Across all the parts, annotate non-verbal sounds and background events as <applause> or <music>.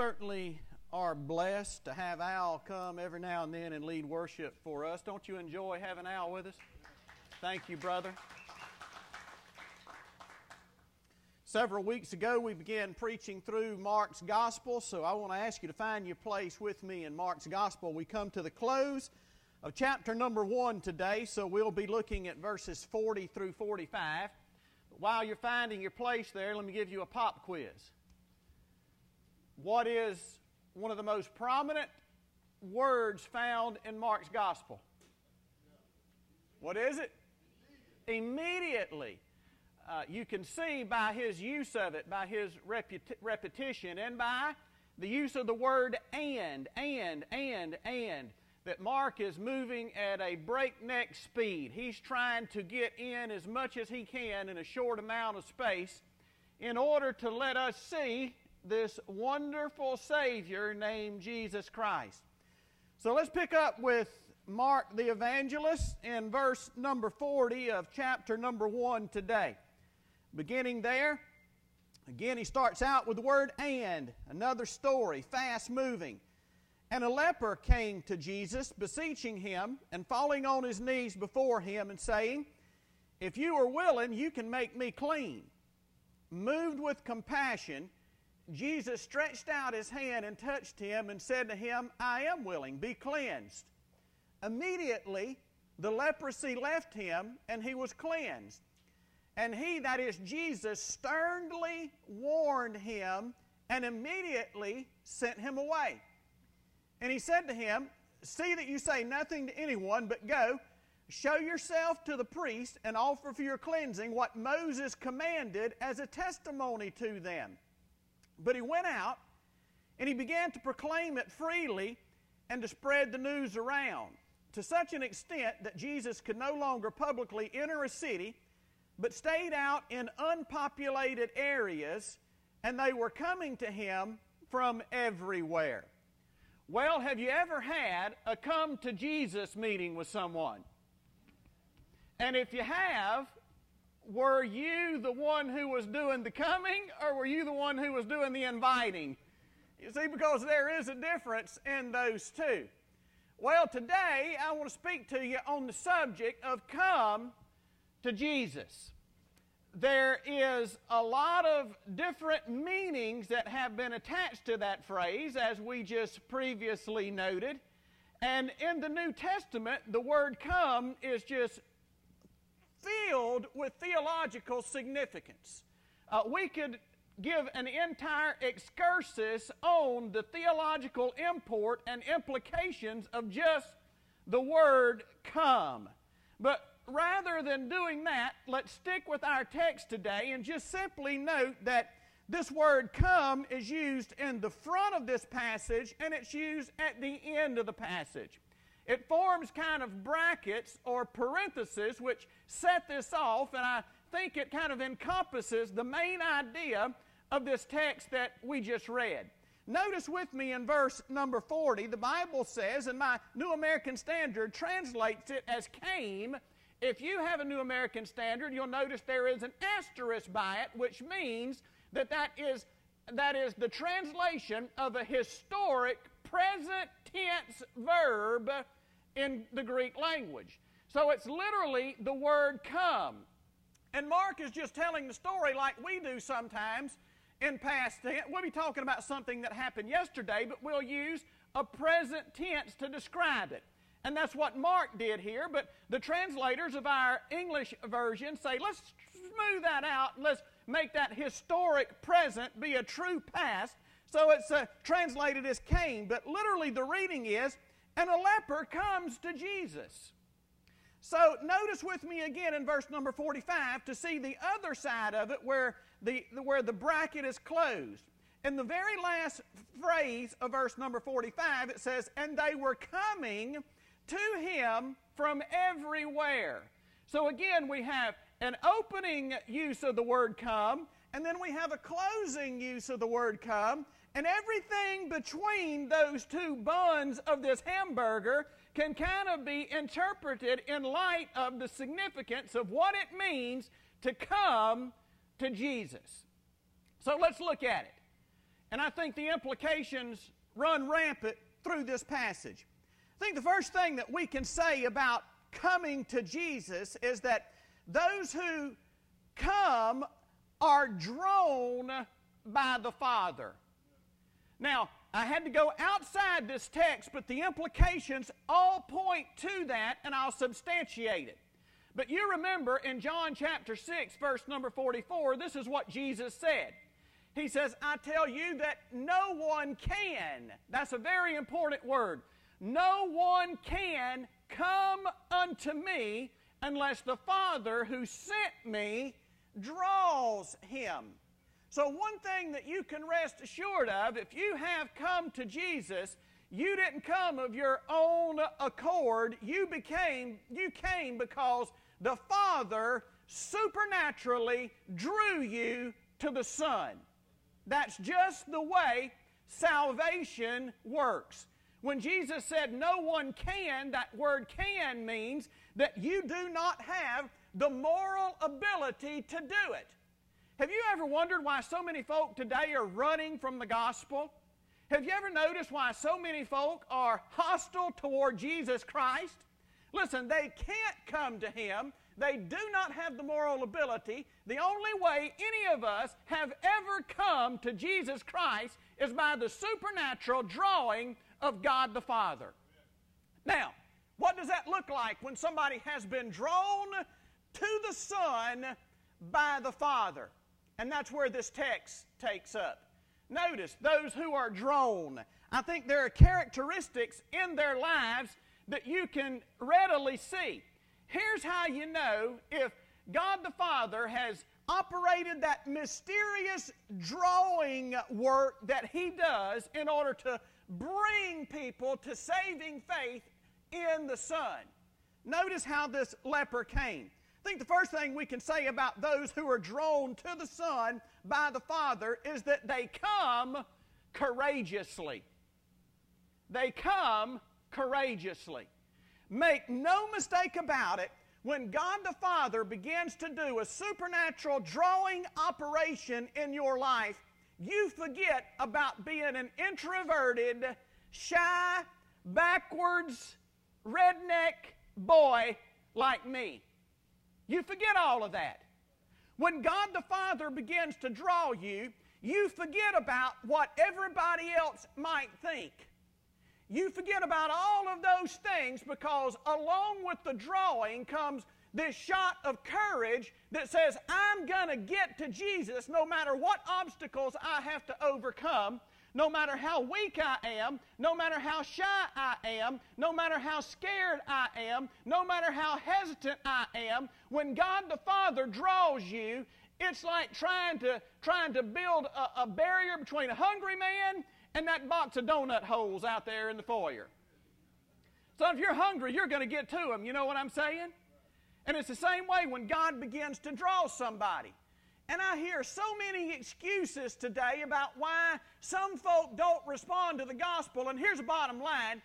certainly are blessed to have Al come every now and then and lead worship for us. Don't you enjoy having Al with us? Thank you, brother. Several weeks ago, we began preaching through Mark's Gospel, so I want to ask you to find your place with me in Mark's Gospel. We come to the close of chapter number one today, so we'll be looking at verses 40 through 45. But while you're finding your place there, let me give you a pop quiz. What is one of the most prominent words found in Mark's gospel? What is it? Immediately. Uh, you can see by his use of it, by his repeti- repetition, and by the use of the word and, and, and, and, that Mark is moving at a breakneck speed. He's trying to get in as much as he can in a short amount of space in order to let us see this wonderful Savior named Jesus Christ. So let's pick up with Mark the evangelist in verse number 40 of chapter number 1 today. Beginning there, again, he starts out with the word and, another story, fast moving. And a leper came to Jesus, beseeching him and falling on his knees before him and saying, If you are willing, you can make me clean. Moved with compassion, Jesus stretched out his hand and touched him and said to him, I am willing, be cleansed. Immediately, the leprosy left him and he was cleansed. And he, that is Jesus, sternly warned him and immediately sent him away. And he said to him, See that you say nothing to anyone, but go, show yourself to the priest, and offer for your cleansing what Moses commanded as a testimony to them. But he went out and he began to proclaim it freely and to spread the news around to such an extent that Jesus could no longer publicly enter a city but stayed out in unpopulated areas and they were coming to him from everywhere. Well, have you ever had a come to Jesus meeting with someone? And if you have, were you the one who was doing the coming or were you the one who was doing the inviting? You see, because there is a difference in those two. Well, today I want to speak to you on the subject of come to Jesus. There is a lot of different meanings that have been attached to that phrase, as we just previously noted. And in the New Testament, the word come is just filled with theological significance. Uh, we could give an entire excursus on the theological import and implications of just the word come. But rather than doing that, let's stick with our text today and just simply note that this word come is used in the front of this passage and it's used at the end of the passage. It forms kind of brackets or parentheses which set this off, and I think it kind of encompasses the main idea of this text that we just read. Notice with me in verse number 40, the Bible says, and my New American Standard translates it as came. If you have a New American Standard, you'll notice there is an asterisk by it, which means that that is, that is the translation of a historic present tense verb in the Greek language. So it's literally the word come. And Mark is just telling the story like we do sometimes in past tense. We'll be talking about something that happened yesterday, but we'll use a present tense to describe it. And that's what Mark did here, but the translators of our English version say, let's smooth that out let's make that historic present be a true past. So it's uh, translated as came, but literally the reading is, and a leper comes to Jesus. So notice with me again in verse number 45 to see the other side of it where the, where the bracket is closed. In the very last phrase of verse number 45, it says, And they were coming to him from everywhere. So again, we have an opening use of the word come, and then we have a closing use of the word come, and everything between those two buns of this hamburger can kind of be interpreted in light of the significance of what it means to come to Jesus. So let's look at it. And I think the implications run rampant through this passage. I think the first thing that we can say about coming to Jesus is that those who come are drawn by the Father. Now, I had to go outside this text, but the implications all point to that, and I'll substantiate it. But you remember in John chapter 6, verse number 44, this is what Jesus said. He says, I tell you that no one can, that's a very important word, no one can come unto me unless the Father who sent me draws him. So, one thing that you can rest assured of, if you have come to Jesus, you didn't come of your own accord. You became, you came because the Father supernaturally drew you to the Son. That's just the way salvation works. When Jesus said no one can, that word can means that you do not have the moral ability to do it. Have you ever wondered why so many folk today are running from the gospel? Have you ever noticed why so many folk are hostile toward Jesus Christ? Listen, they can't come to Him. They do not have the moral ability. The only way any of us have ever come to Jesus Christ is by the supernatural drawing of God the Father. Now, what does that look like when somebody has been drawn to the Son by the Father? And that's where this text takes up. Notice those who are drawn. I think there are characteristics in their lives that you can readily see. Here's how you know if God the Father has operated that mysterious drawing work that He does in order to bring people to saving faith in the Son. Notice how this leper came. I think the first thing we can say about those who are drawn to the Son by the Father is that they come courageously. They come courageously. Make no mistake about it, when God the Father begins to do a supernatural drawing operation in your life, you forget about being an introverted, shy, backwards, redneck boy like me. You forget all of that. When God the Father begins to draw you, you forget about what everybody else might think. You forget about all of those things because along with the drawing comes this shot of courage that says, I'm going to get to Jesus no matter what obstacles I have to overcome no matter how weak I am, no matter how shy I am, no matter how scared I am, no matter how hesitant I am, when God the Father draws you, it's like trying to, trying to build a, a barrier between a hungry man and that box of donut holes out there in the foyer. So if you're hungry, you're going to get to them. You know what I'm saying? And it's the same way when God begins to draw somebody. And I hear so many excuses today about why some folk don't respond to the gospel. And here's the bottom line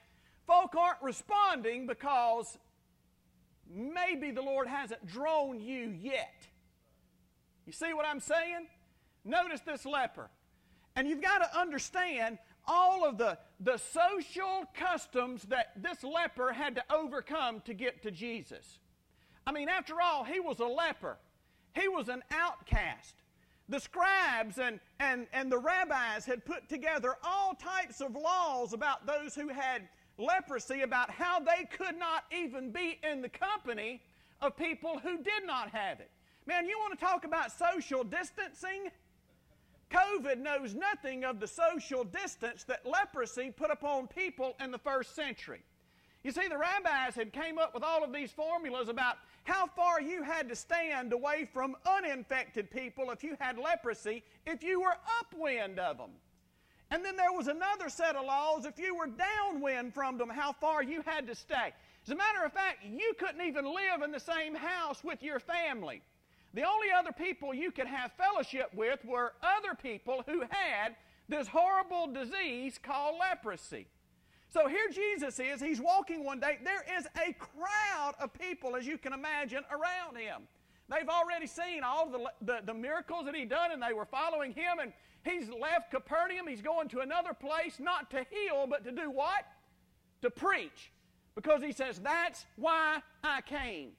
folk aren't responding because maybe the Lord hasn't drawn you yet. You see what I'm saying? Notice this leper. And you've got to understand all of the, the social customs that this leper had to overcome to get to Jesus. I mean, after all, he was a leper. He was an outcast. The scribes and, and, and the rabbis had put together all types of laws about those who had leprosy, about how they could not even be in the company of people who did not have it. Man, you want to talk about social distancing? COVID knows nothing of the social distance that leprosy put upon people in the first century. You see, the rabbis had came up with all of these formulas about how far you had to stand away from uninfected people if you had leprosy, if you were upwind of them. And then there was another set of laws if you were downwind from them, how far you had to stay. As a matter of fact, you couldn't even live in the same house with your family. The only other people you could have fellowship with were other people who had this horrible disease called leprosy. So here Jesus is. He's walking one day. There is a crowd of people, as you can imagine, around him. They've already seen all the, the, the miracles that he'd done, and they were following him. And He's left Capernaum. He's going to another place, not to heal, but to do what? To preach. Because he says, That's why I came.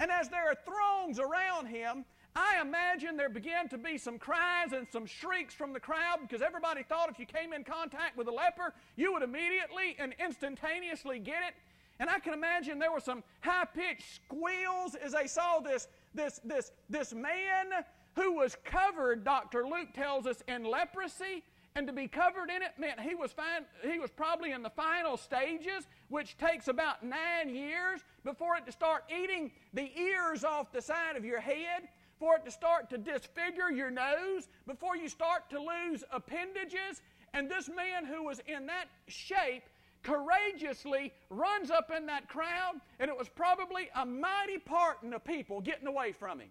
And as there are throngs around him, I imagine there began to be some cries and some shrieks from the crowd because everybody thought if you came in contact with a leper, you would immediately and instantaneously get it. And I can imagine there were some high pitched squeals as they saw this, this, this, this man who was covered, Dr. Luke tells us, in leprosy. And to be covered in it meant he was, fine, he was probably in the final stages, which takes about nine years before it to start eating the ears off the side of your head for it to start to disfigure your nose, before you start to lose appendages. And this man who was in that shape courageously runs up in that crowd, and it was probably a mighty parting of people getting away from him.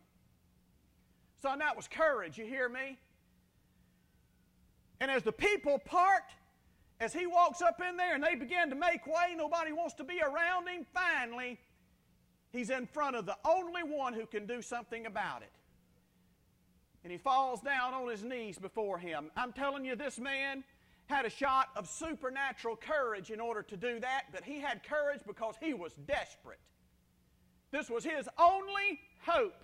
So that was courage, you hear me? And as the people part, as he walks up in there and they begin to make way, nobody wants to be around him, finally, he's in front of the only one who can do something about it and he falls down on his knees before him. I'm telling you, this man had a shot of supernatural courage in order to do that, but he had courage because he was desperate. This was his only hope,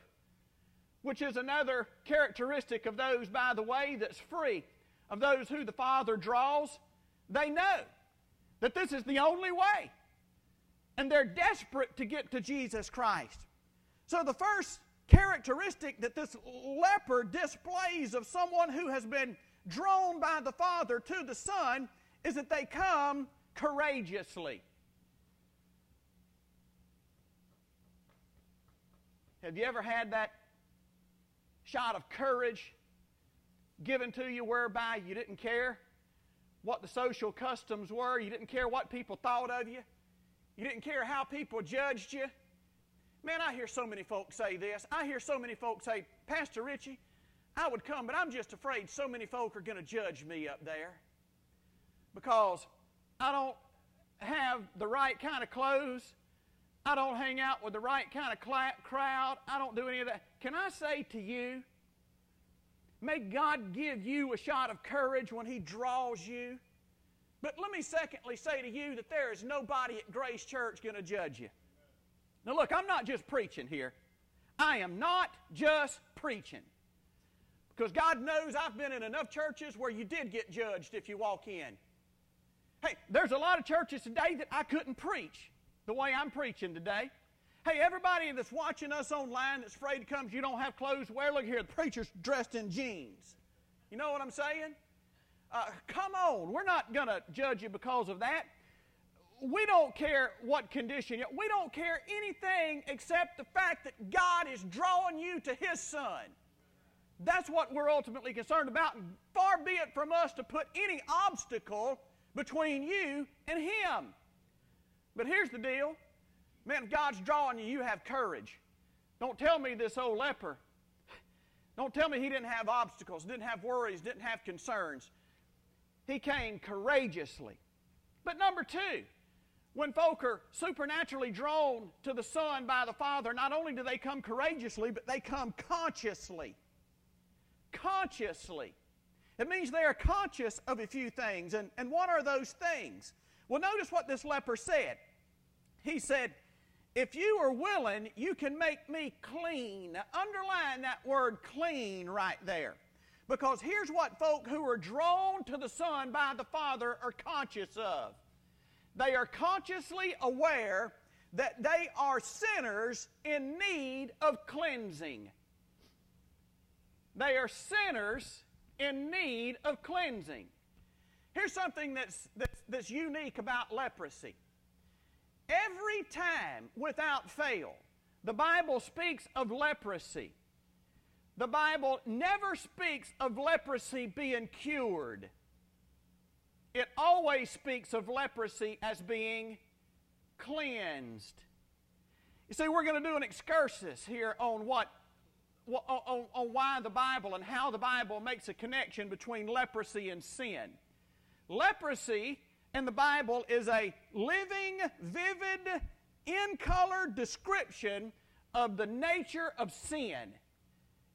which is another characteristic of those, by the way, that's free, of those who the Father draws. They know that this is the only way, and they're desperate to get to Jesus Christ. So the first characteristic that this leper displays of someone who has been drawn by the Father to the Son is that they come courageously. Have you ever had that shot of courage given to you whereby you didn't care what the social customs were, you didn't care what people thought of you, you didn't care how people judged you? Man, I hear so many folks say this. I hear so many folks say, Pastor Richie, I would come, but I'm just afraid so many folk are going to judge me up there because I don't have the right kind of clothes. I don't hang out with the right kind of crowd. I don't do any of that. Can I say to you, may God give you a shot of courage when He draws you. But let me secondly say to you that there is nobody at Grace Church going to judge you. Now, look, I'm not just preaching here. I am not just preaching. Because God knows I've been in enough churches where you did get judged if you walk in. Hey, there's a lot of churches today that I couldn't preach the way I'm preaching today. Hey, everybody that's watching us online that's afraid to come, you don't have clothes to wear. Look here, the preacher's dressed in jeans. You know what I'm saying? Uh, come on, we're not going to judge you because of that we don't care what condition, we don't care anything except the fact that God is drawing you to His Son. That's what we're ultimately concerned about. Far be it from us to put any obstacle between you and Him. But here's the deal man, if God's drawing you, you have courage. Don't tell me this old leper. Don't tell me he didn't have obstacles, didn't have worries, didn't have concerns. He came courageously. But number two, when folk are supernaturally drawn to the Son by the Father, not only do they come courageously, but they come consciously. Consciously. It means they are conscious of a few things. And, and what are those things? Well, notice what this leper said. He said, If you are willing, you can make me clean. Now, underline that word clean right there. Because here's what folk who are drawn to the Son by the Father are conscious of they are consciously aware that they are sinners in need of cleansing. They are sinners in need of cleansing. Here's something that's, that's, that's unique about leprosy. Every time, without fail, the Bible speaks of leprosy. The Bible never speaks of leprosy being cured it always speaks of leprosy as being cleansed. You see, we're going to do an excursus here on what on, on, why the Bible and how the Bible makes a connection between leprosy and sin. Leprosy in the Bible is a living, vivid, in color description of the nature of sin.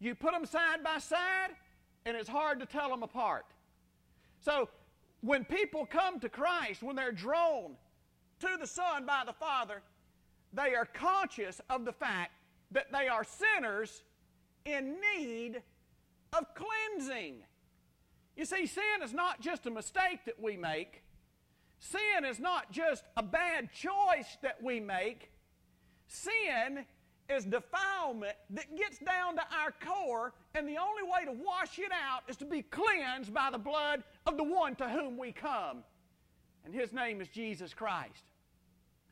You put them side by side, and it's hard to tell them apart. So, when people come to Christ, when they're drawn to the Son by the Father, they are conscious of the fact that they are sinners in need of cleansing. You see, sin is not just a mistake that we make, sin is not just a bad choice that we make. Sin is defilement that gets down to our core, and the only way to wash it out is to be cleansed by the blood of the one to whom we come. And his name is Jesus Christ.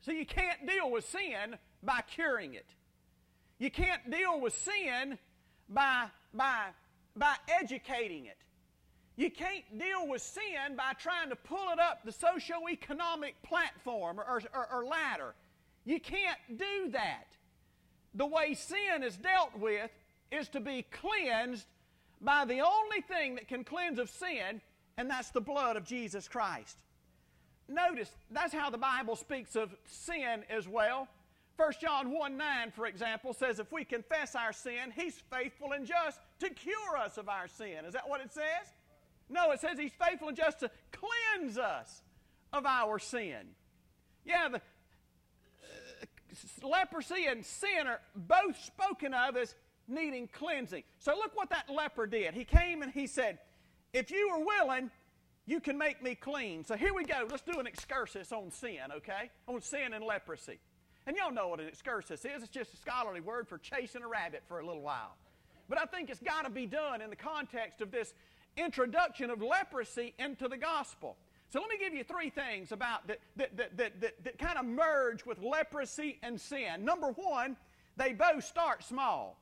So you can't deal with sin by curing it. You can't deal with sin by, by, by educating it. You can't deal with sin by trying to pull it up the socioeconomic platform or, or, or ladder. You can't do that. The way sin is dealt with is to be cleansed by the only thing that can cleanse of sin, and that's the blood of Jesus Christ. Notice, that's how the Bible speaks of sin as well. 1 John 1 9, for example, says if we confess our sin, He's faithful and just to cure us of our sin. Is that what it says? No, it says He's faithful and just to cleanse us of our sin. Yeah, the uh, leprosy and sin are both spoken of as needing cleansing. So look what that leper did. He came and he said, If you are willing, you can make me clean. So here we go. Let's do an excursus on sin, okay? On sin and leprosy. And y'all know what an excursus is. It's just a scholarly word for chasing a rabbit for a little while. But I think it's got to be done in the context of this introduction of leprosy into the gospel. So let me give you three things about that, that, that, that, that, that kind of merge with leprosy and sin. Number one, they both start small.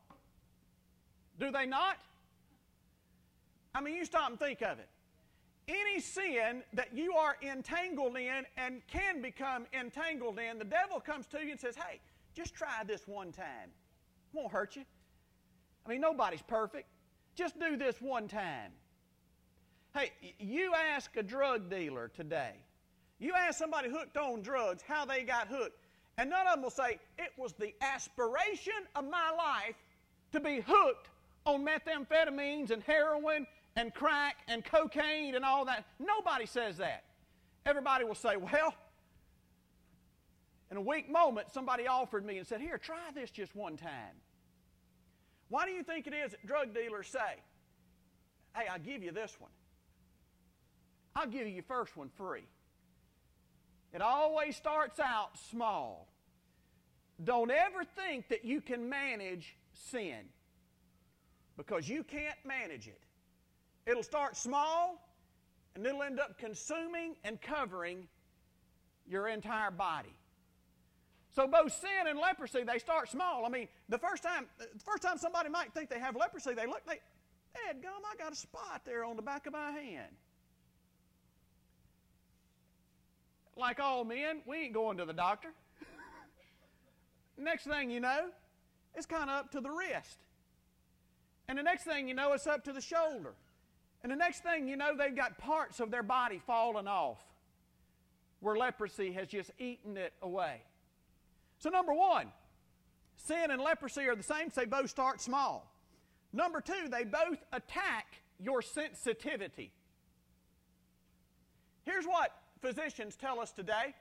Do they not? I mean, you stop and think of it any sin that you are entangled in and can become entangled in, the devil comes to you and says, Hey, just try this one time. It won't hurt you. I mean, nobody's perfect. Just do this one time. Hey, you ask a drug dealer today, you ask somebody hooked on drugs how they got hooked, and none of them will say, It was the aspiration of my life to be hooked on methamphetamines and heroin and crack and cocaine and all that. Nobody says that. Everybody will say, well, in a weak moment, somebody offered me and said, Here, try this just one time. Why do you think it is that drug dealers say, Hey, I'll give you this one? I'll give you your first one free. It always starts out small. Don't ever think that you can manage sin because you can't manage it. It'll start small and it'll end up consuming and covering your entire body. So both sin and leprosy, they start small. I mean, the first time, the first time somebody might think they have leprosy, they look, they, gum, I got a spot there on the back of my hand. Like all men, we ain't going to the doctor. <laughs> next thing you know, it's kind of up to the wrist. And the next thing you know, it's up to the shoulder. And the next thing you know, they've got parts of their body falling off where leprosy has just eaten it away. So, number one, sin and leprosy are the same, so they both start small. Number two, they both attack your sensitivity. Here's what physicians tell us today.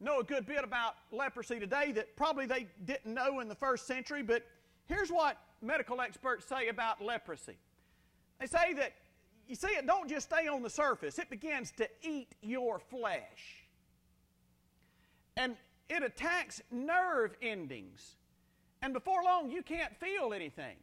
Know a good bit about leprosy today that probably they didn't know in the first century, but here's what medical experts say about leprosy. They say that you see, it don't just stay on the surface, it begins to eat your flesh. And it attacks nerve endings. And before long, you can't feel anything.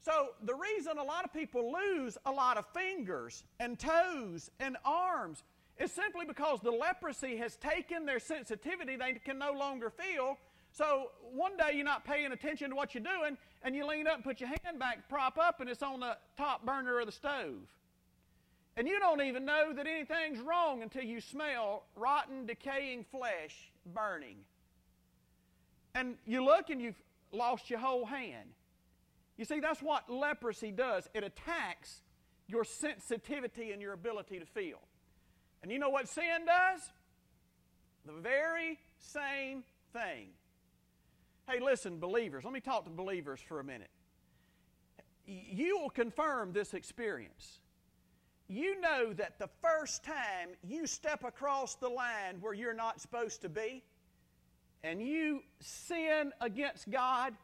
So, the reason a lot of people lose a lot of fingers and toes and arms is simply because the leprosy has taken their sensitivity, they can no longer feel. So, one day you're not paying attention to what you're doing, and you lean up and put your hand back, prop up, and it's on the top burner of the stove. And you don't even know that anything's wrong until you smell rotten, decaying flesh burning. And you look and you've lost your whole hand. You see, that's what leprosy does it attacks your sensitivity and your ability to feel. And you know what sin does? The very same thing. Hey, listen, believers, let me talk to believers for a minute. you will confirm this experience. You know that the first time you step across the line where you're not supposed to be and you sin against God,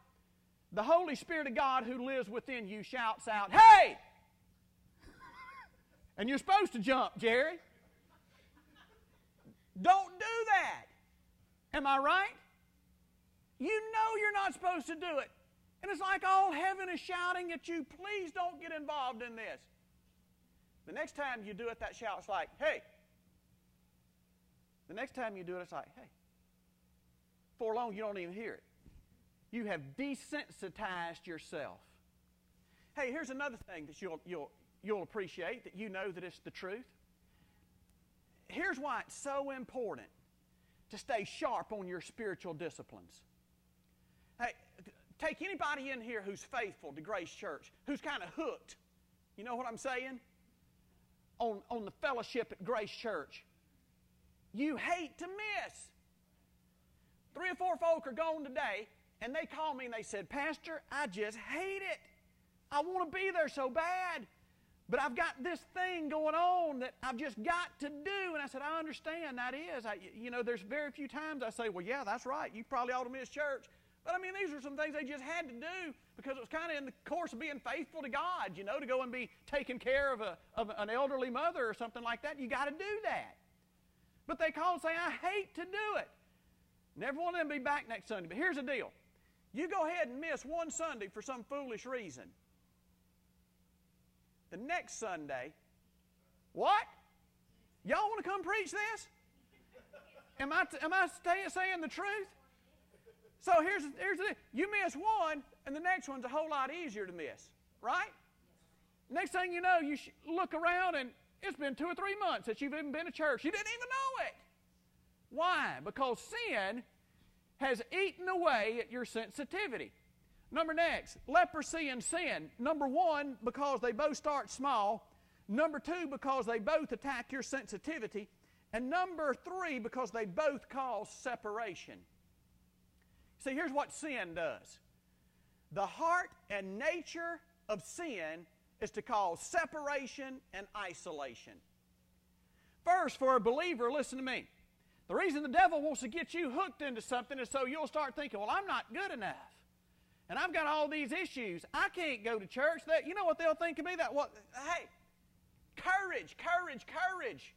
the Holy Spirit of God who lives within you shouts out, Hey! And you're supposed to jump, Jerry. Don't do that. Am I right? You know you're not supposed to do it. And it's like all heaven is shouting at you, please don't get involved in this. The next time you do it, that shout's like, hey. The next time you do it, it's like, hey. For long, you don't even hear it. You have desensitized yourself. Hey, here's another thing that you'll, you'll, you'll appreciate that you know that it's the truth. Here's why it's so important to stay sharp on your spiritual disciplines. Hey, take anybody in here who's faithful to Grace Church, who's kind of hooked. You know what I'm saying? On, on the fellowship at Grace Church. You hate to miss. Three or four folk are gone today, and they call me and they said, Pastor, I just hate it. I want to be there so bad. But I've got this thing going on that I've just got to do. And I said, I understand that is. I, you know, there's very few times I say, well, yeah, that's right. You probably ought to miss church. But I mean, these are some things they just had to do because it was kind of in the course of being faithful to God, you know, to go and be taking care of, a, of an elderly mother or something like that. You got to do that. But they call and say, I hate to do it. Never want them to be back next Sunday. But here's the deal you go ahead and miss one Sunday for some foolish reason. The next Sunday, what? Y'all want to come preach this? Am I, am I saying the truth? So here's, here's the you miss one, and the next one's a whole lot easier to miss, right? Next thing you know, you look around and it's been two or three months since you've even been to church. You didn't even know it. Why? Because sin has eaten away at your sensitivity. Number next, leprosy and sin. Number one, because they both start small. Number two, because they both attack your sensitivity. And number three, because they both cause separation. See, here's what sin does the heart and nature of sin is to cause separation and isolation. First, for a believer, listen to me. The reason the devil wants to get you hooked into something is so you'll start thinking, well, I'm not good enough. And I've got all these issues. I can't go to church. That you know what they'll think of me? That what hey, courage, courage, courage.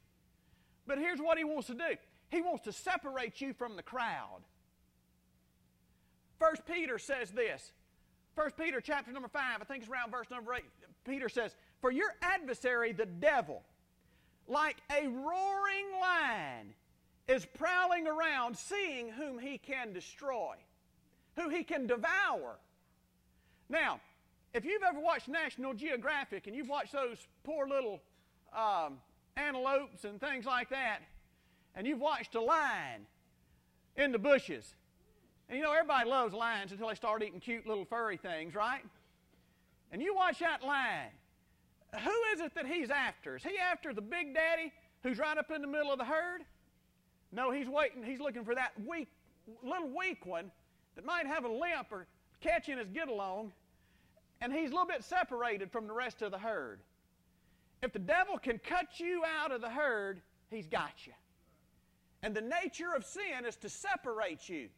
But here's what he wants to do. He wants to separate you from the crowd. First Peter says this. First Peter chapter number 5, I think it's around verse number 8. Peter says, For your adversary, the devil, like a roaring lion, is prowling around seeing whom he can destroy, who he can devour. Now, if you've ever watched National Geographic and you've watched those poor little um, antelopes and things like that, and you've watched a lion in the bushes, and you know, everybody loves lions until they start eating cute little furry things, right? And you watch that lion. Who is it that he's after? Is he after the big daddy who's right up in the middle of the herd? No, he's waiting. He's looking for that weak, little weak one that might have a limp or catching his get along, and he's a little bit separated from the rest of the herd. If the devil can cut you out of the herd, he's got you. And the nature of sin is to separate you.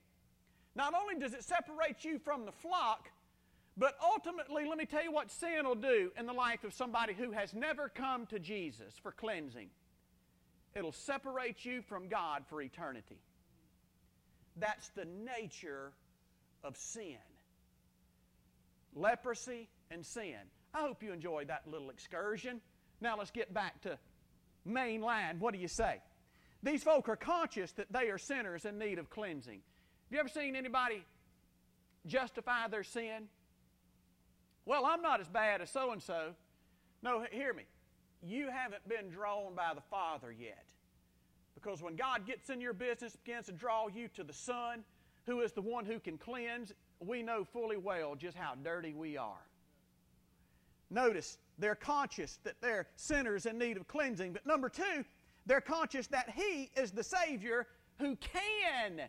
Not only does it separate you from the flock, but ultimately, let me tell you what sin will do in the life of somebody who has never come to Jesus for cleansing. It'll separate you from God for eternity. That's the nature of sin leprosy and sin. I hope you enjoyed that little excursion. Now let's get back to main line. What do you say? These folk are conscious that they are sinners in need of cleansing. Have you ever seen anybody justify their sin? Well, I'm not as bad as so and so. No, hear me. You haven't been drawn by the Father yet. Because when God gets in your business, begins to draw you to the Son, who is the one who can cleanse, we know fully well just how dirty we are. Notice, they're conscious that they're sinners in need of cleansing. But number two, they're conscious that He is the Savior who can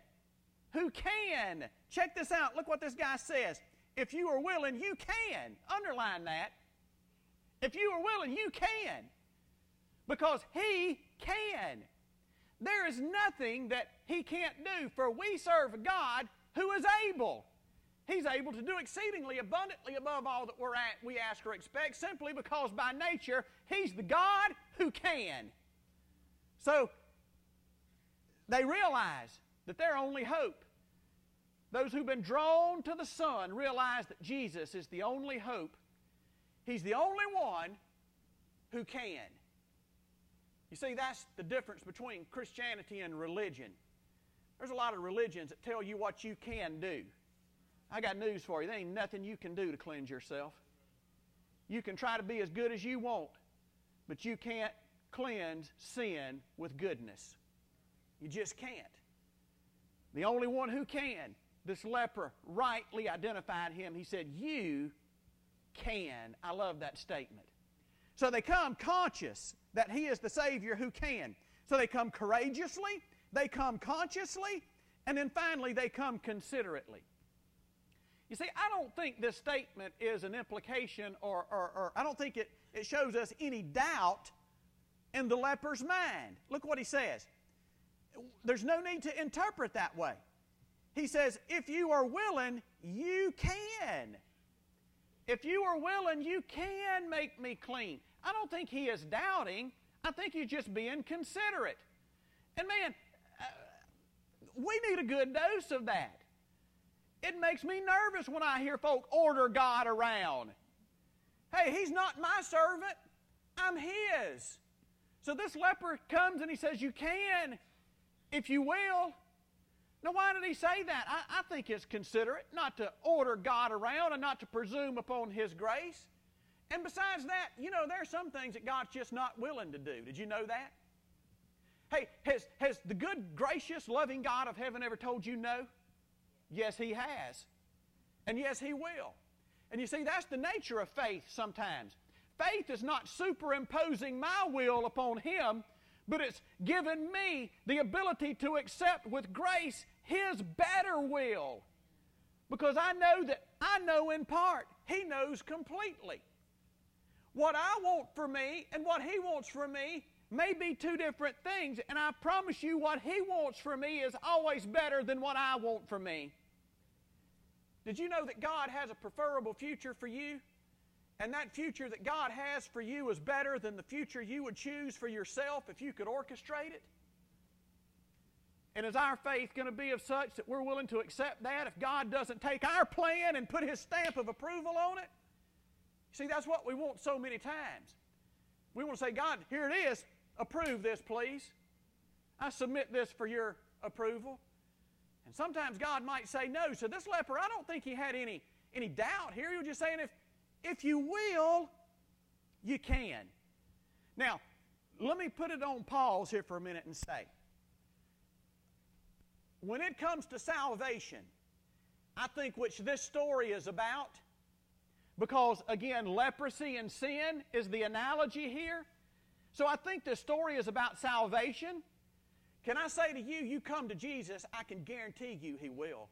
who can. Check this out. Look what this guy says. if you are willing, you can. Underline that. If you are willing, you can. Because He can. There is nothing that He can't do, for we serve a God who is able. He's able to do exceedingly abundantly above all that we're at, we ask or expect, simply because by nature He's the God who can. So they realize that their only hope, those who've been drawn to the Son, realize that Jesus is the only hope. He's the only one who can. You see, that's the difference between Christianity and religion. There's a lot of religions that tell you what you can do. I got news for you. There ain't nothing you can do to cleanse yourself. You can try to be as good as you want, but you can't cleanse sin with goodness. You just can't. The only one who can, this leper rightly identified him. He said, You can. I love that statement. So they come conscious that He is the Savior who can. So they come courageously, they come consciously, and then finally they come considerately. You see, I don't think this statement is an implication or, or, or, I don't think it, it shows us any doubt in the leper's mind. Look what he says. There's no need to interpret that way. He says, if you are willing, you can. If you are willing, you can make me clean. I don't think he is doubting. I think he's just being considerate. And man, uh, we need a good dose of that. It makes me nervous when I hear folk order God around. Hey, he's not my servant, I'm his. So this leper comes and he says, You can, if you will. Now, why did he say that? I, I, think it's considerate not to order God around and not to presume upon his grace. And besides that, you know, there are some things that God's just not willing to do. Did you know that? Hey, has, has the good, gracious, loving God of heaven ever told you no? Yes, He has. And yes, He will. And you see, that's the nature of faith sometimes. Faith is not superimposing my will upon Him, but it's given me the ability to accept with grace His better will. Because I know that I know in part, He knows completely. What I want for me and what He wants for me may be two different things, and I promise you, what He wants for me is always better than what I want for me. Did you know that God has a preferable future for you? And that future that God has for you is better than the future you would choose for yourself if you could orchestrate it? And is our faith going to be of such that we're willing to accept that if God doesn't take our plan and put His stamp of approval on it? See, that's what we want so many times. We want to say, God, here it is. Approve this, please. I submit this for your approval. And sometimes God might say no. So this leper, I don't think he had any, any doubt here. He was just saying, if, if you will, you can. Now, let me put it on pause here for a minute and say, when it comes to salvation, I think which this story is about, because, again, leprosy and sin is the analogy here. So I think this story is about salvation. Can I say to you, you come to Jesus, I can guarantee you He will.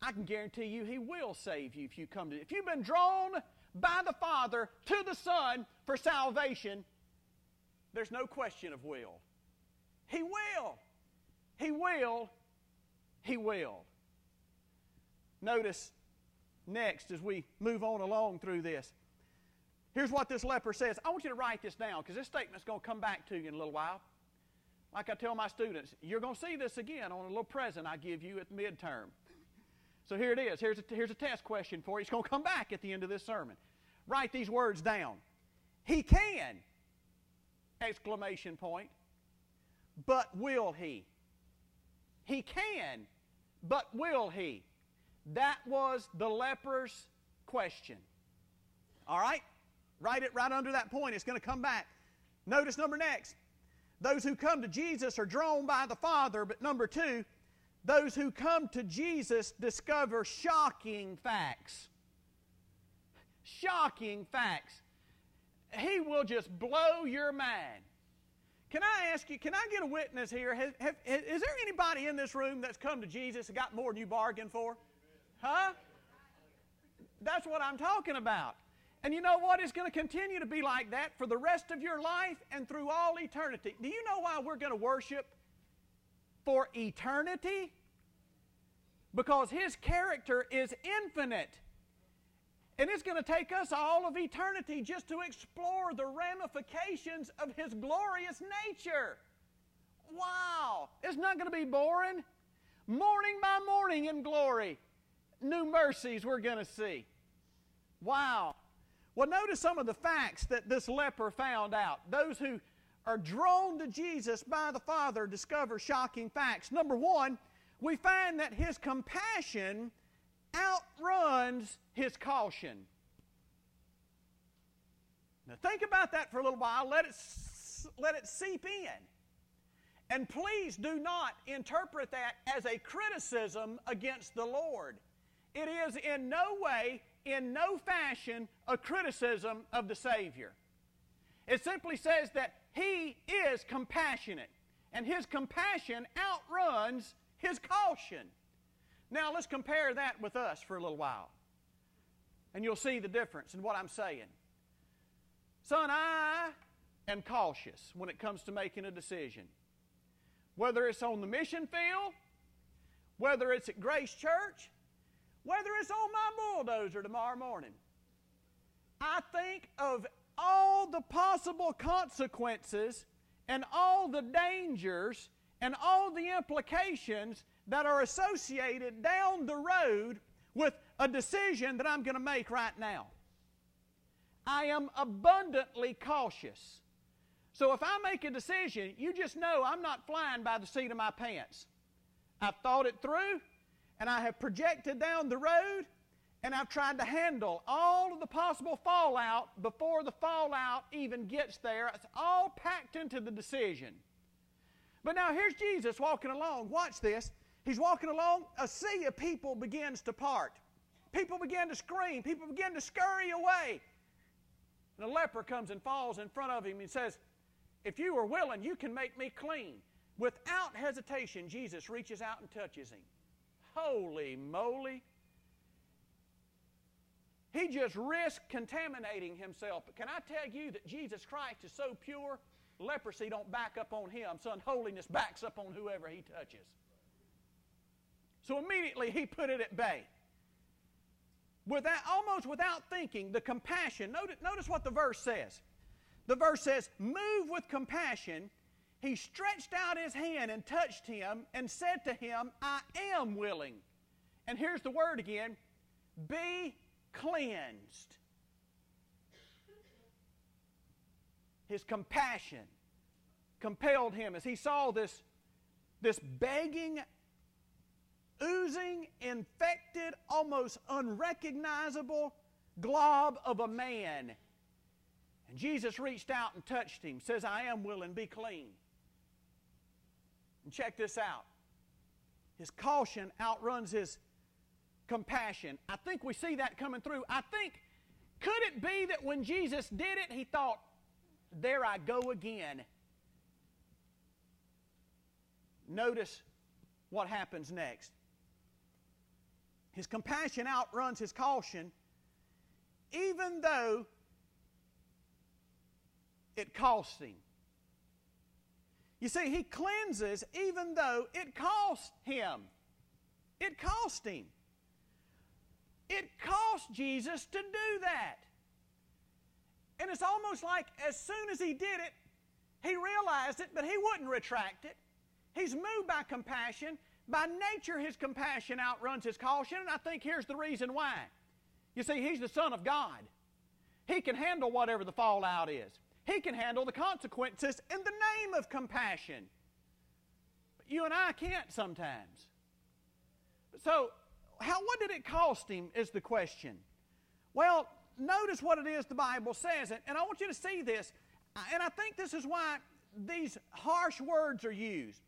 I can guarantee you He will save you if you come to If you've been drawn by the Father to the Son for salvation, there's no question of will. He will. He will. He will. Notice next as we move on along through this. Here's what this leper says. I want you to write this down because this statement's going to come back to you in a little while. Like I tell my students, you're going to see this again on a little present I give you at midterm. So here it is. Here's a, here's a test question for you. It's going to come back at the end of this sermon. Write these words down. He can! Exclamation point. But will he? He can, but will he? That was the leper's question. All right? Write it right under that point. It's going to come back. Notice number next. Those who come to Jesus are drawn by the Father, but number two, those who come to Jesus discover shocking facts. Shocking facts. He will just blow your mind. Can I ask you, can I get a witness here? Have, have, is there anybody in this room that's come to Jesus and got more than you bargained for? Huh? That's what I'm talking about. And you know what? It's going to continue to be like that for the rest of your life and through all eternity. Do you know why we're going to worship for eternity? Because His character is infinite. And it's going to take us all of eternity just to explore the ramifications of His glorious nature. Wow! It's not going to be boring. Morning by morning in glory, new mercies we're going to see. Wow. Well, notice some of the facts that this leper found out. Those who are drawn to Jesus by the Father discover shocking facts. Number one, we find that his compassion outruns his caution. Now, think about that for a little while. Let it, let it seep in. And please do not interpret that as a criticism against the Lord. It is in no way, in no fashion, a criticism of the Savior. It simply says that He is compassionate, and His compassion outruns His caution. Now, let's compare that with us for a little while, and you'll see the difference in what I'm saying. Son, I am cautious when it comes to making a decision whether it's on the mission field, whether it's at Grace Church, whether it's on my bulldozer tomorrow morning. I think of all the possible consequences and all the dangers and all the implications that are associated down the road with a decision that I'm going to make right now. I am abundantly cautious. So if I make a decision, you just know I'm not flying by the seat of my pants. I've thought it through, and I have projected down the road, and I've tried to handle all of the possible fallout before the fallout even gets there. It's all packed into the decision. But now here's Jesus walking along. Watch this. He's walking along, a sea of people begins to part. People begin to scream, people begin to scurry away. And a leper comes and falls in front of him and says, if you are willing, you can make me clean. Without hesitation, Jesus reaches out and touches him. Holy moly. He just risked contaminating himself. But can I tell you that Jesus Christ is so pure, leprosy don't back up on him. Son, holiness backs up on whoever he touches. So immediately he put it at bay. Without, almost without thinking, the compassion. Notice, notice what the verse says. The verse says, Move with compassion. He stretched out his hand and touched him and said to him, I am willing. And here's the word again be cleansed. His compassion compelled him as he saw this, this begging, oozing, infected, almost unrecognizable glob of a man and Jesus reached out and touched him, says, I am willing, be clean. And check this out. His caution outruns his compassion. I think we see that coming through. I think, could it be that when Jesus did it, he thought, there I go again? Notice what happens next. His compassion outruns his caution, even though it costs him. You see, he cleanses even though it cost him. It cost him. It cost Jesus to do that. And it's almost like as soon as he did it, he realized it, but he wouldn't retract it. He's moved by compassion. By nature, his compassion outruns his caution, and I think here's the reason why. You see, he's the Son of God. He can handle whatever the fallout is. He can handle the consequences in the name of compassion. But you and I can't sometimes. So, how, what did it cost him is the question. Well, notice what it is the Bible says, and, and I want you to see this. And I think this is why these harsh words are used.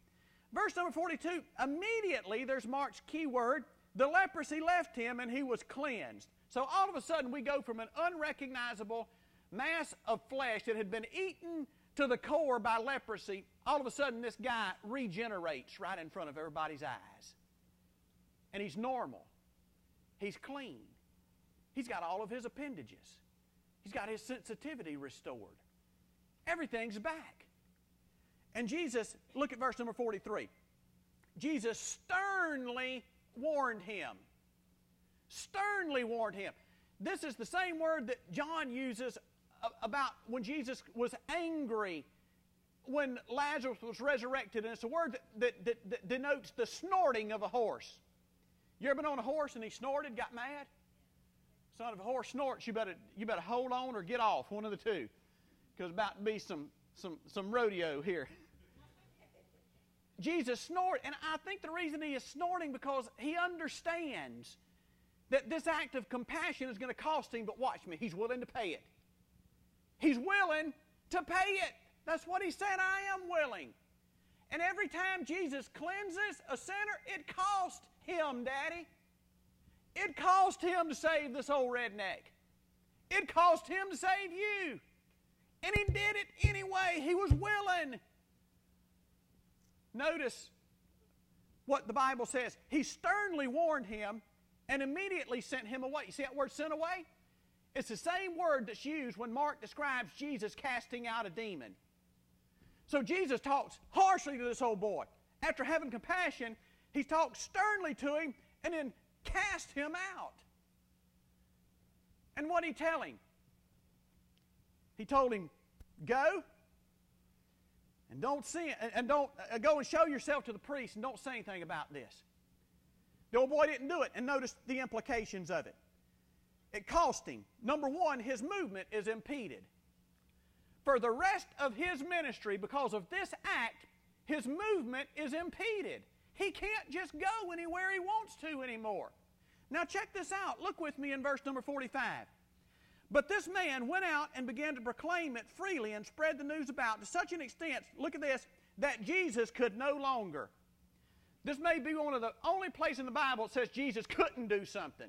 Verse number 42 immediately, there's Mark's key word, the leprosy left him and he was cleansed. So all of a sudden, we go from an unrecognizable mass of flesh that had been eaten to the core by leprosy, all of a sudden this guy regenerates right in front of everybody's eyes. And he's normal. He's clean. He's got all of his appendages. He's got his sensitivity restored. Everything's back. And Jesus, look at verse number 43. Jesus sternly warned him. Sternly warned him. This is the same word that John uses about when Jesus was angry when Lazarus was resurrected, and it's a word that, that, that, that, denotes the snorting of a horse. You ever been on a horse and he snorted, got mad? Son of a horse snorts, you better, you better hold on or get off, one of the two. Because about to be some, some, some rodeo here. Jesus snorted, and I think the reason he is snorting because he understands that this act of compassion is going to cost him, but watch me, he's willing to pay it. He's willing to pay it. That's what he said, I am willing. And every time Jesus cleanses a sinner, it cost him, Daddy. It cost him to save this old redneck. It cost him to save you. And he did it anyway. He was willing. Notice what the Bible says. He sternly warned him and immediately sent him away. You see that word sent away? It's the same word that's used when Mark describes Jesus casting out a demon. So Jesus talks harshly to this old boy. After having compassion, he talks sternly to him and then cast him out. And what did he tell him? He told him, Go and don't sin and don't uh, go and show yourself to the priest and don't say anything about this. The old boy didn't do it, and notice the implications of it. It cost him. Number one, his movement is impeded. For the rest of his ministry, because of this act, his movement is impeded. He can't just go anywhere he wants to anymore. Now, check this out. Look with me in verse number 45. But this man went out and began to proclaim it freely and spread the news about to such an extent, look at this, that Jesus could no longer. This may be one of the only places in the Bible that says Jesus couldn't do something.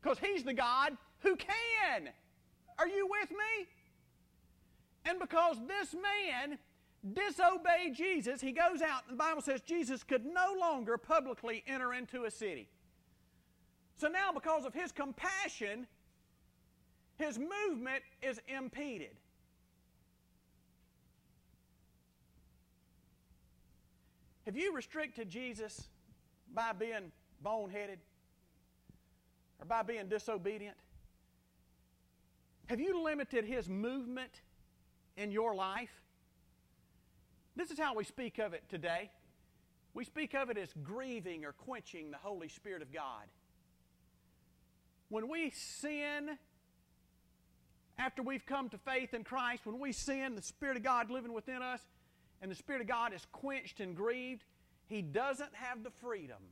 Because he's the God who can. Are you with me? And because this man disobeyed Jesus, he goes out, and the Bible says Jesus could no longer publicly enter into a city. So now, because of his compassion, his movement is impeded. Have you restricted Jesus by being boneheaded or by being disobedient? Have you limited his movement in your life? This is how we speak of it today. We speak of it as grieving or quenching the Holy Spirit of God. When we sin after we've come to faith in Christ, when we sin, the Spirit of God living within us, and the Spirit of God is quenched and grieved, He doesn't have the freedom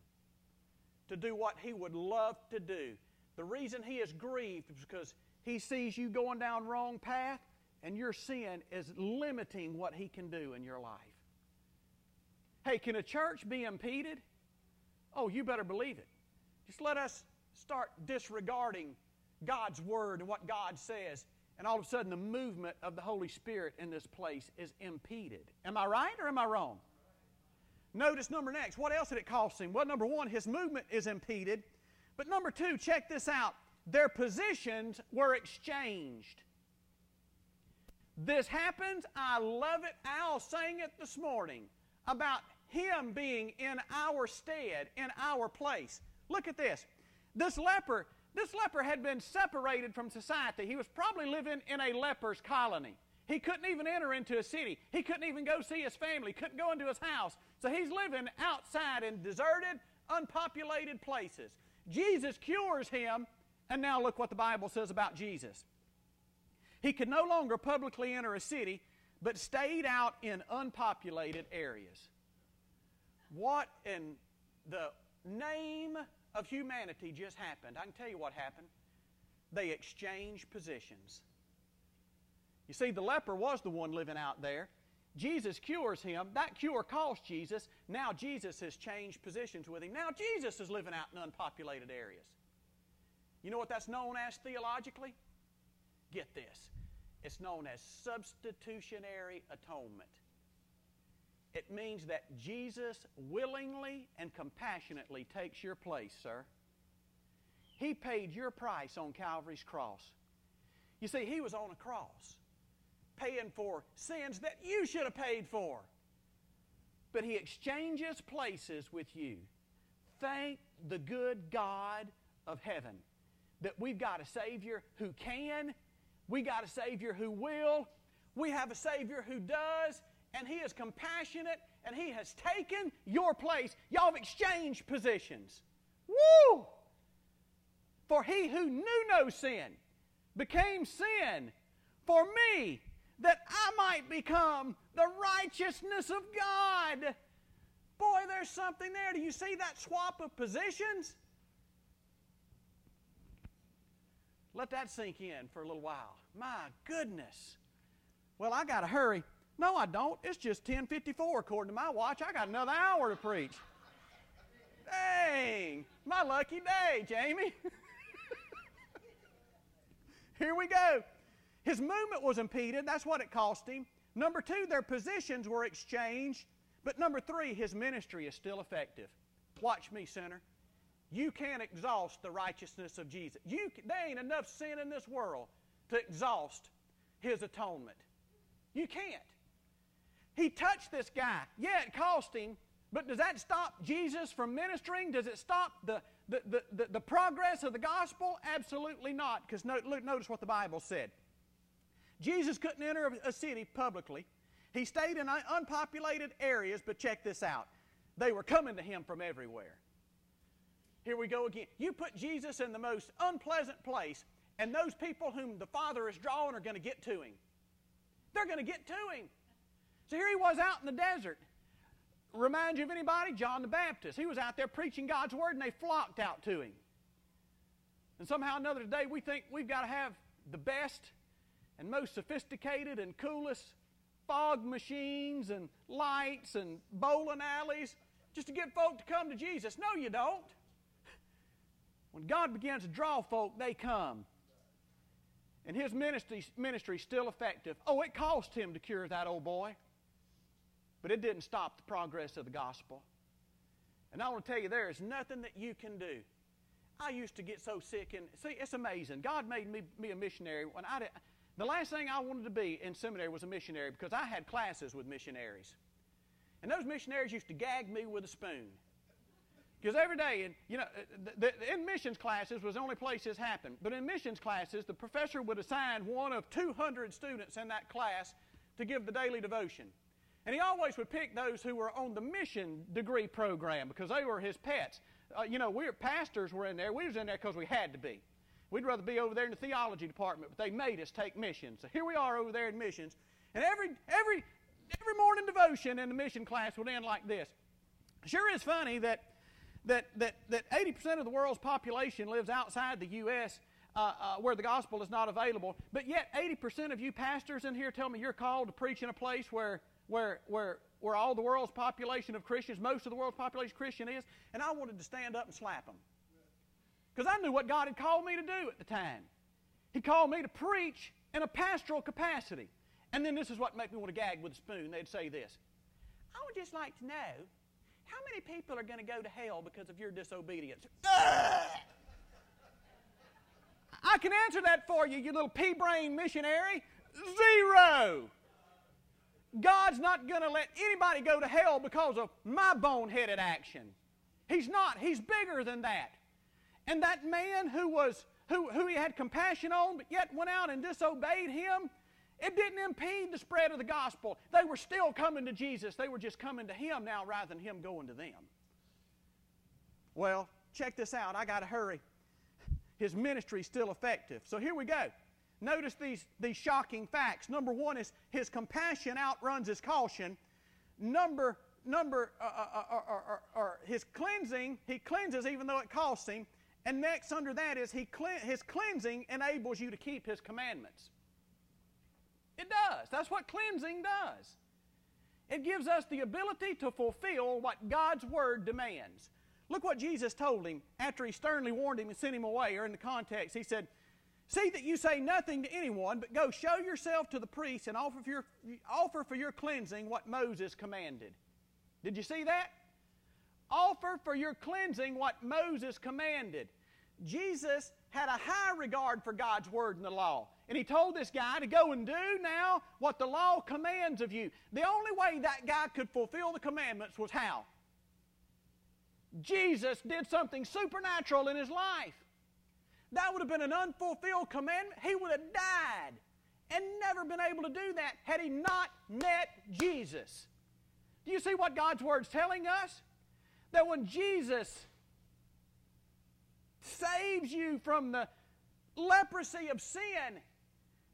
to do what He would love to do. The reason He is grieved is because He sees you going down wrong path, and your sin is limiting what He can do in your life. Hey, can a church be impeded? Oh, you better believe it. Just let us start disregarding God's Word and what God says, and all of a sudden the movement of the Holy Spirit in this place is impeded. Am I right or am I wrong? Notice number next. What else did it cost him? Well, number one, his movement is impeded. But number two, check this out. Their positions were exchanged. This happens. I love it. Al sang it this morning about him being in our stead, in our place. Look at this. This leper, this leper had been separated from society. He was probably living in a leper's colony. He couldn't even enter into a city. He couldn't even go see his family, couldn't go into his house. So he's living outside in deserted, unpopulated places. Jesus cures him, and now look what the Bible says about Jesus. He could no longer publicly enter a city, but stayed out in unpopulated areas. What in the name of humanity just happened? I can tell you what happened. They exchanged positions. You see, the leper was the one living out there. Jesus cures him. That cure cost Jesus. Now Jesus has changed positions with him. Now Jesus is living out in unpopulated areas. You know what that's known as theologically? Get this. It's known as substitutionary atonement. It means that Jesus willingly and compassionately takes your place, sir. He paid your price on Calvary's cross. You see, He was on a cross paying for sins that you should have paid for. But He exchanges places with you. Thank the good God of heaven that we've got a Savior who can, we got a Savior who will, we have a Savior who does, and He is compassionate, and He has taken your place. Y'all have exchanged positions. Woo! For He who knew no sin became sin for me, that I might become the righteousness of God. Boy, there's something there. Do you see that swap of positions? Let that sink in for a little while. My goodness. Well, I got to hurry. No, I don't. It's just 10:54 according to my watch. I got another hour to preach. Dang, my lucky day, Jamie. <laughs> Here we go. His movement was impeded. That's what it cost him. Number two, their positions were exchanged. But number three, his ministry is still effective. Watch me, sinner. You can't exhaust the righteousness of Jesus. You, there ain't enough sin in this world to exhaust his atonement. You can't. He touched this guy. Yeah, it cost him, but does that stop Jesus from ministering? Does it stop the, the, the, the, the progress of the gospel? Absolutely not, because no, notice what the Bible said. Jesus couldn't enter a city publicly. He stayed in unpopulated areas, but check this out. They were coming to him from everywhere. Here we go again. You put Jesus in the most unpleasant place, and those people whom the Father is drawing are going to get to him. They're going to get to him. So here he was out in the desert. Remind you of anybody? John the Baptist. He was out there preaching God's Word, and they flocked out to him. And somehow or another today, we think we've got to have the best and most sophisticated and coolest fog machines and lights and bowling alleys just to get folk to come to Jesus. No, you don't. When God begins to draw folk, they come. And his ministry ministry still effective. Oh, it cost him to cure that old boy. But it didn't stop the progress of the gospel. And I want to tell you, there is nothing that you can do. I used to get so sick, and see, it's amazing. God made me, me a missionary when I did, the last thing I wanted to be in seminary was a missionary because I had classes with missionaries. And those missionaries used to gag me with a spoon. Because every day, and you know, the, the, in missions classes was the only place this happened. But in missions classes, the professor would assign one of 200 students in that class to give the daily devotion. And he always would pick those who were on the mission degree program because they were his pets. Uh, you know, we pastors were in there. We was in there because we had to be. We'd rather be over there in the theology department, but they made us take missions. So here we are over there in missions. And every, every, every morning devotion in the mission class would end like this. Sure is funny that that, that, that 80% of the world's population lives outside the U.S. Uh, uh, where the gospel is not available, but yet 80% of you pastors in here tell me you're called to preach in a place where, where, where, where all the world's population of Christians, most of the world's population Christian is, and I wanted to stand up and slap them. Because I knew what God had called me to do at the time. He called me to preach in a pastoral capacity. And then this is what made me want to gag with a spoon. They'd say this I would just like to know how many people are going to go to hell because of your disobedience? <laughs> I can answer that for you, you little pea brain missionary. Zero. God's not going to let anybody go to hell because of my boneheaded action. He's not. He's bigger than that. And that man who was who, who he had compassion on, but yet went out and disobeyed him, it didn't impede the spread of the gospel. They were still coming to Jesus. They were just coming to Him now rather than Him going to them. Well, check this out. I got to hurry. His ministry is still effective. So here we go. Notice these, these shocking facts. Number one is his compassion outruns his caution. Number, number uh, uh, uh, uh his cleansing, he cleanses even though it costs him. And next under that is he his cleansing enables you to keep his commandments. It does. That's what cleansing does. It gives us the ability to fulfill what God's Word demands. Look what Jesus told him after he sternly warned him and sent him away, or in the context, he said, See that you say nothing to anyone, but go show yourself to the priest and offer for your, offer for your cleansing what Moses commanded. Did you see that? Offer for your cleansing what Moses commanded. Jesus had a high regard for God's word and the law. And he told this guy to go and do now what the law commands of you. The only way that guy could fulfill the commandments was how? Jesus did something supernatural in his life. That would have been an unfulfilled commandment. He would have died and never been able to do that had he not met Jesus. Do you see what God's Word's telling us? That when Jesus saves you from the leprosy of sin,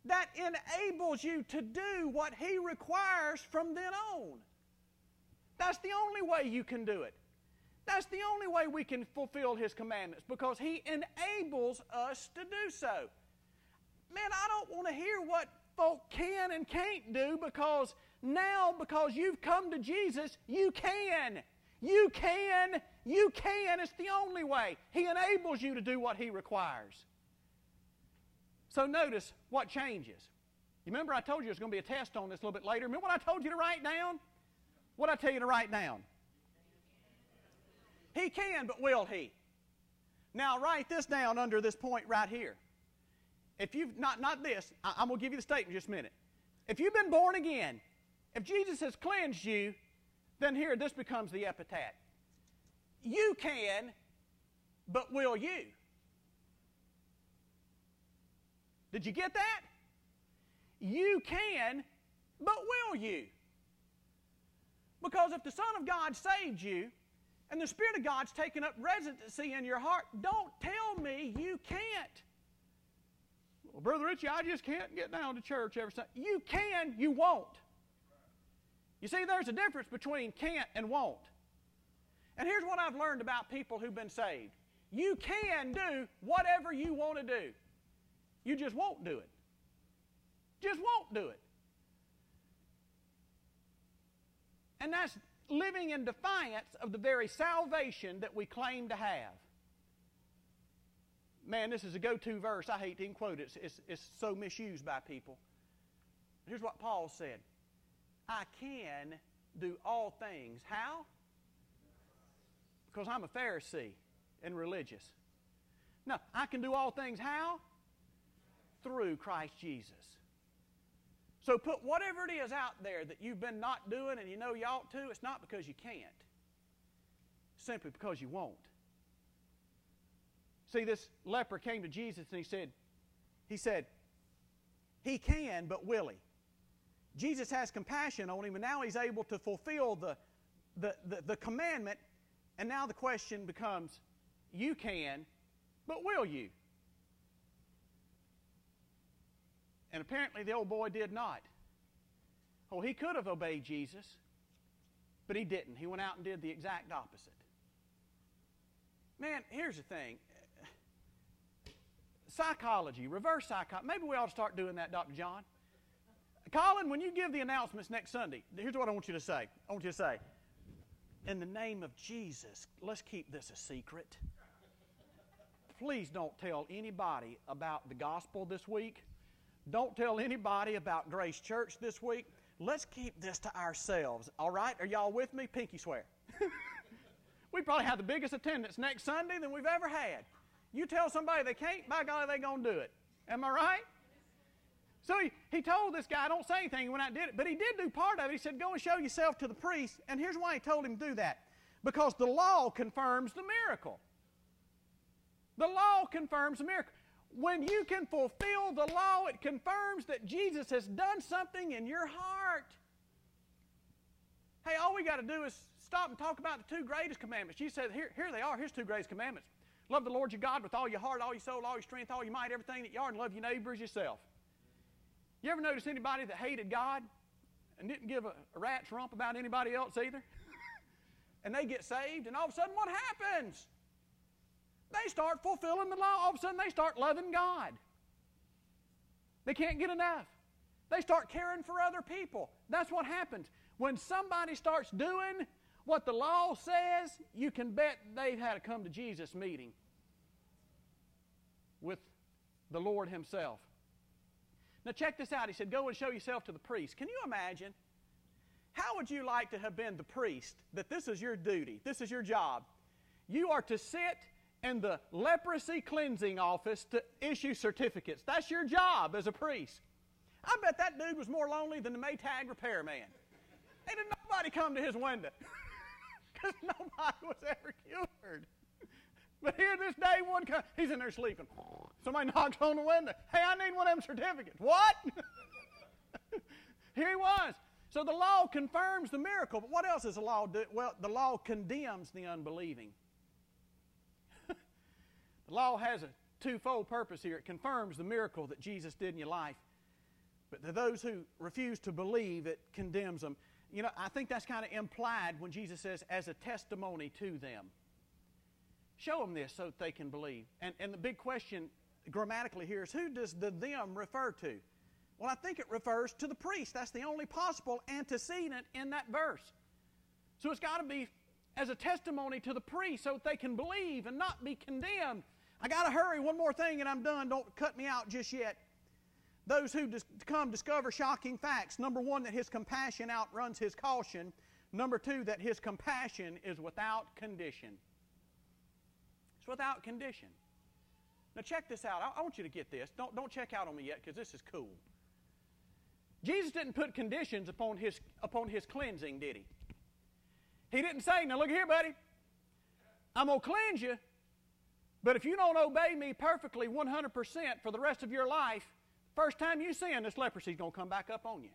that enables you to do what He requires from then on. That's the only way you can do it. That's the only way we can fulfill His commandments because He enables us to do so. Man, I don't want to hear what folk can and can't do because now, because you've come to Jesus, you can. You can. You can. It's the only way. He enables you to do what He requires. So notice what changes. You remember I told you there's going to be a test on this a little bit later. Remember what I told you to write down? What I tell you to write down? He can, but will He? Now write this down under this point right here. If you've not not this, I, I'm going to give you the statement in just a minute. If you've been born again, if Jesus has cleansed you, then here this becomes the epitaph. You can, but will you? Did you get that? You can, but will you? Because if the Son of God saved you and the Spirit of God's taken up residency in your heart, don't tell me you can't. Well, Brother Richie, I just can't get down to church every Sunday. You can, you won't. You see, there's a difference between can't and won't. And here's what I've learned about people who've been saved you can do whatever you want to do, you just won't do it. Just won't do it. And that's living in defiance of the very salvation that we claim to have. Man, this is a go to verse. I hate to even quote it, it's, it's, it's so misused by people. Here's what Paul said I can do all things. How? Because I'm a Pharisee and religious. No, I can do all things how? Through Christ Jesus. So put whatever it is out there that you've been not doing and you know you ought to, it's not because you can't. Simply because you won't. See, this leper came to Jesus and he said, he said, he can, but will he? Jesus has compassion on him, and now he's able to fulfill the, the, the, the commandment. And now the question becomes you can, but will you? And apparently the old boy did not. Well, he could have obeyed Jesus, but he didn't. He went out and did the exact opposite. Man, here's the thing psychology, reverse psychology. Maybe we ought to start doing that, Dr. John. Colin, when you give the announcements next Sunday, here's what I want you to say. I want you to say, in the name of Jesus, let's keep this a secret. Please don't tell anybody about the gospel this week. Don't tell anybody about Grace Church this week. Let's keep this to ourselves. All right? Are y'all with me? Pinky swear. <laughs> we probably have the biggest attendance next Sunday than we've ever had. You tell somebody they can't, by golly, they're going to do it. Am I right? So he, he told this guy, don't say anything. when I did it. But he did do part of it. He said, Go and show yourself to the priest. And here's why he told him to do that because the law confirms the miracle. The law confirms the miracle. When you can fulfill the law, it confirms that Jesus has done something in your heart. Hey, all we got to do is stop and talk about the two greatest commandments. Jesus said, here, here they are. Here's two greatest commandments. Love the Lord your God with all your heart, all your soul, all your strength, all your might, everything that you are, and love your neighbor as yourself. You ever notice anybody that hated God and didn't give a, a rat's rump about anybody else either? <laughs> and they get saved, and all of a sudden, what happens? They start fulfilling the law. All of a sudden, they start loving God. They can't get enough. They start caring for other people. That's what happens. When somebody starts doing what the law says, you can bet they've had a come to Jesus meeting with the Lord Himself. Now, check this out. He said, Go and show yourself to the priest. Can you imagine? How would you like to have been the priest that this is your duty, this is your job? You are to sit and the leprosy cleansing office to issue certificates. That's your job as a priest. I bet that dude was more lonely than the Maytag repairman. Ain't nobody come to his window <laughs> because nobody was ever cured. But here this day one comes, he's in there sleeping. Somebody knocks on the window. Hey, I need one of them certificates. What? <laughs> here he was. So the law confirms the miracle. But what else does the law do? Well, the law condemns the unbelieving. The law has a twofold purpose here. It confirms the miracle that Jesus did in your life. But to those who refuse to believe, it condemns them. You know, I think that's kind of implied when Jesus says, as a testimony to them. Show them this so that they can believe. And, and the big question grammatically here is who does the them refer to? Well, I think it refers to the priest. That's the only possible antecedent in that verse. So it's got to be as a testimony to the priest so that they can believe and not be condemned. I got to hurry. One more thing and I'm done. Don't cut me out just yet. Those who dis- come discover shocking facts. Number one, that his compassion outruns his caution. Number two, that his compassion is without condition It's without condition. Now, check this out. I, I want you to get this. Don't, don't check out on me yet because this is cool. Jesus didn't put conditions upon his, upon his cleansing, did he? He didn't say, Now, look here, buddy. I'm going to cleanse you, but if you don't obey me perfectly 100% for the rest of your life, first time you sin, this leprosy is going to come back up on you.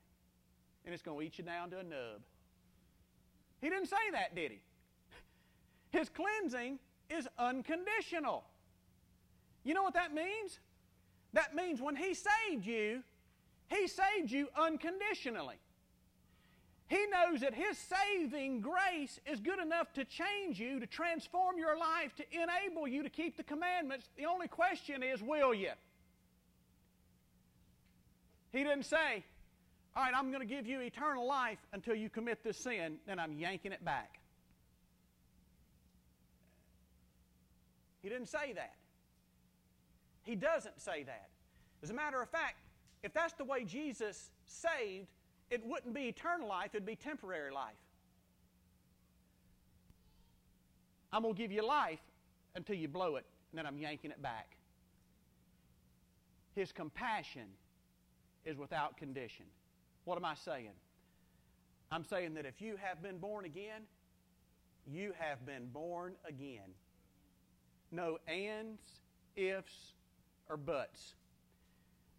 And it's going to eat you down to a nub. He didn't say that, did he? His cleansing is unconditional. You know what that means? That means when He saved you, He saved you unconditionally. He knows that His saving grace is good enough to change you, to transform your life, to enable you to keep the commandments. The only question is, will you? He didn't say, All right, I'm going to give you eternal life until you commit this sin, then I'm yanking it back. He didn't say that. He doesn't say that. As a matter of fact, if that's the way Jesus saved, it wouldn't be eternal life, it'd be temporary life. I'm going to give you life until you blow it, and then I'm yanking it back. His compassion is without condition. What am I saying? I'm saying that if you have been born again, you have been born again no ands, ifs, or buts.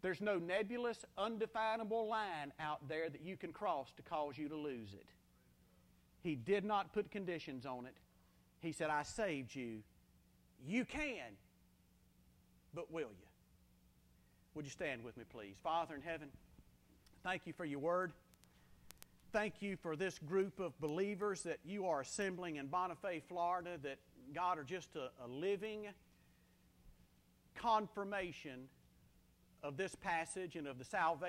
There's no nebulous, undefinable line out there that you can cross to cause you to lose it. He did not put conditions on it. He said, I saved you. You can, but will you? Would you stand with me, please? Father in heaven, thank you for your word. Thank you for this group of believers that you are assembling in Bonifay, Florida, that God are just a, a living confirmation of this passage and of the salvation.